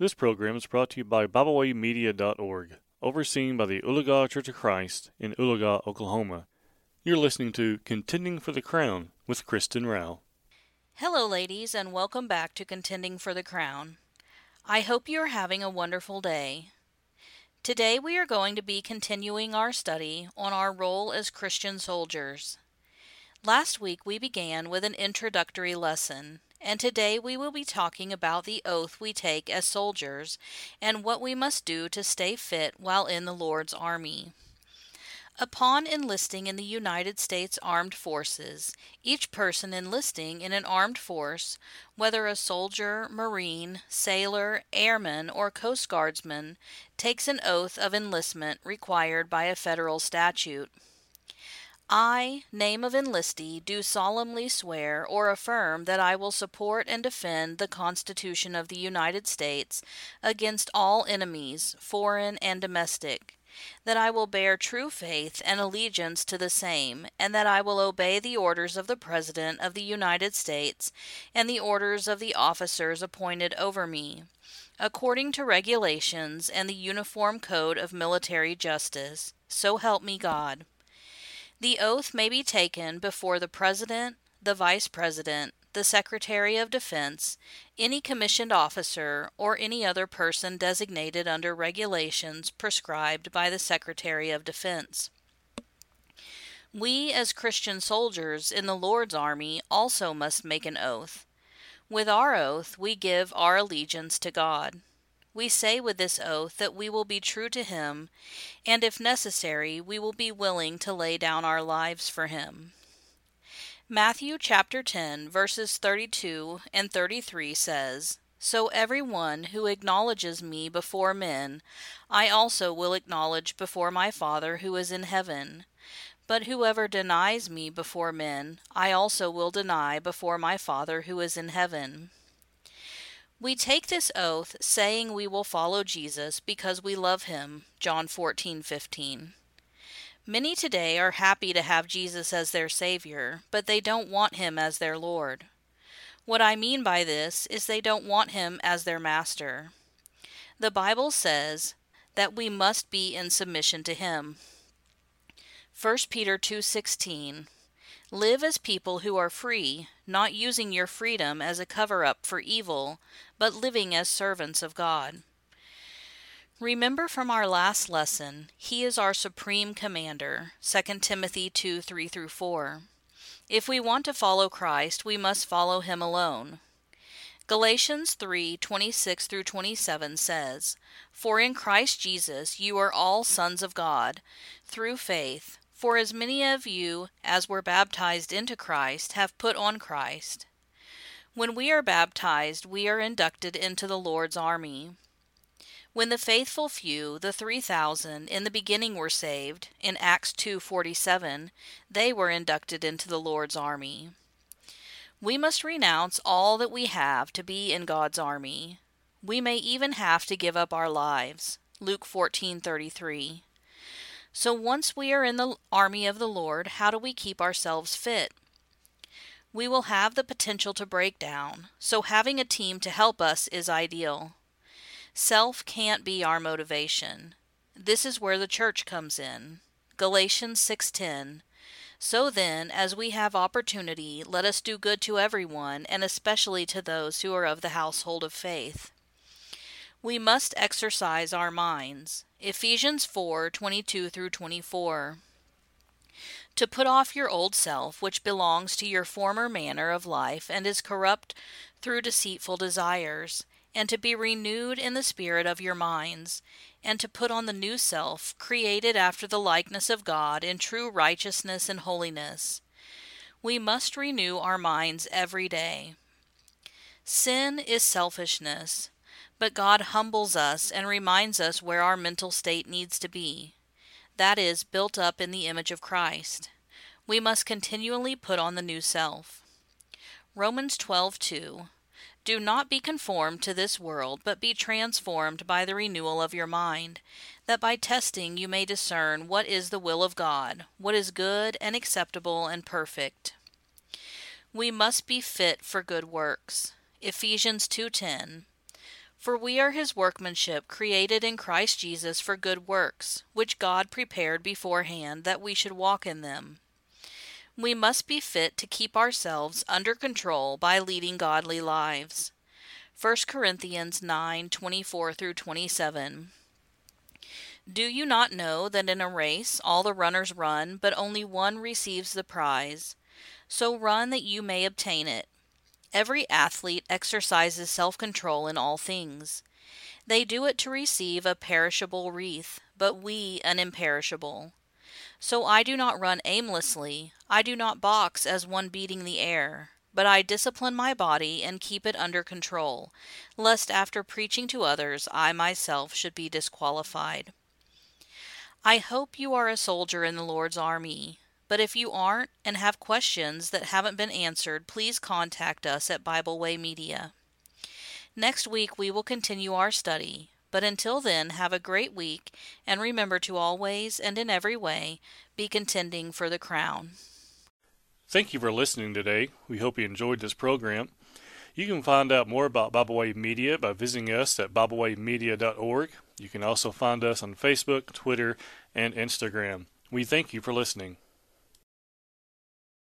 This program is brought to you by BibleWayMedia.org, overseen by the Oologah Church of Christ in Oologah, Oklahoma. You're listening to Contending for the Crown with Kristen Rao. Hello, ladies, and welcome back to Contending for the Crown. I hope you are having a wonderful day. Today we are going to be continuing our study on our role as Christian soldiers. Last week we began with an introductory lesson, and today we will be talking about the oath we take as soldiers and what we must do to stay fit while in the Lord's army. Upon enlisting in the United States Armed Forces, each person enlisting in an armed force, whether a soldier, marine, sailor, airman, or Coast Guardsman, takes an oath of enlistment required by a federal statute. I, name of enlistee, do solemnly swear or affirm that I will support and defend the Constitution of the United States against all enemies, foreign and domestic, that I will bear true faith and allegiance to the same, and that I will obey the orders of the President of the United States and the orders of the officers appointed over me, according to regulations and the Uniform Code of Military Justice. So help me God. The oath may be taken before the President, the Vice President, the Secretary of Defense, any commissioned officer, or any other person designated under regulations prescribed by the Secretary of Defense. We, as Christian soldiers in the Lord's army, also must make an oath. With our oath, we give our allegiance to God. We say with this oath that we will be true to Him, and if necessary, we will be willing to lay down our lives for Him. Matthew chapter 10, verses 32 and 33 says, So every one who acknowledges me before men, I also will acknowledge before my Father who is in heaven. But whoever denies me before men, I also will deny before my Father who is in heaven. We take this oath saying we will follow Jesus because we love him. John 14:15. Many today are happy to have Jesus as their savior, but they don't want him as their lord. What I mean by this is they don't want him as their master. The Bible says that we must be in submission to him. 1 Peter 2:16 Live as people who are free, not using your freedom as a cover up for evil, but living as servants of God. Remember from our last lesson, He is our supreme commander, 2 Timothy 2 3 through 4. If we want to follow Christ, we must follow Him alone. Galatians 3 26 through 27 says, For in Christ Jesus you are all sons of God, through faith. For as many of you as were baptized into Christ have put on Christ. When we are baptized, we are inducted into the Lord's army. When the faithful few, the 3000 in the beginning were saved, in Acts 2:47, they were inducted into the Lord's army. We must renounce all that we have to be in God's army. We may even have to give up our lives. Luke 14:33. So once we are in the army of the Lord, how do we keep ourselves fit? We will have the potential to break down, so having a team to help us is ideal. Self can't be our motivation. This is where the church comes in. Galatians 6:10 So then, as we have opportunity, let us do good to everyone, and especially to those who are of the household of faith. We must exercise our minds. Ephesians 4:22 through 24. To put off your old self, which belongs to your former manner of life and is corrupt through deceitful desires, and to be renewed in the spirit of your minds, and to put on the new self, created after the likeness of God in true righteousness and holiness. We must renew our minds every day. Sin is selfishness. But God humbles us and reminds us where our mental state needs to be. That is, built up in the image of Christ. We must continually put on the new self. Romans 12:2 Do not be conformed to this world, but be transformed by the renewal of your mind, that by testing you may discern what is the will of God, what is good and acceptable and perfect. We must be fit for good works. Ephesians 2:10 For we are his workmanship, created in Christ Jesus for good works, which God prepared beforehand that we should walk in them. We must be fit to keep ourselves under control by leading godly lives. 1 Corinthians 9:24 through 27. Do you not know that in a race all the runners run, but only one receives the prize? So run that you may obtain it. Every athlete exercises self control in all things. They do it to receive a perishable wreath, but we an imperishable. So I do not run aimlessly, I do not box as one beating the air, but I discipline my body and keep it under control, lest after preaching to others I myself should be disqualified. I hope you are a soldier in the Lord's army. But if you aren't and have questions that haven't been answered, please contact us at Bible Way Media. Next week we will continue our study, but until then, have a great week and remember to always and in every way be contending for the crown. Thank you for listening today. We hope you enjoyed this program. You can find out more about Bible Media by visiting us at BibleWayMedia.org. You can also find us on Facebook, Twitter, and Instagram. We thank you for listening.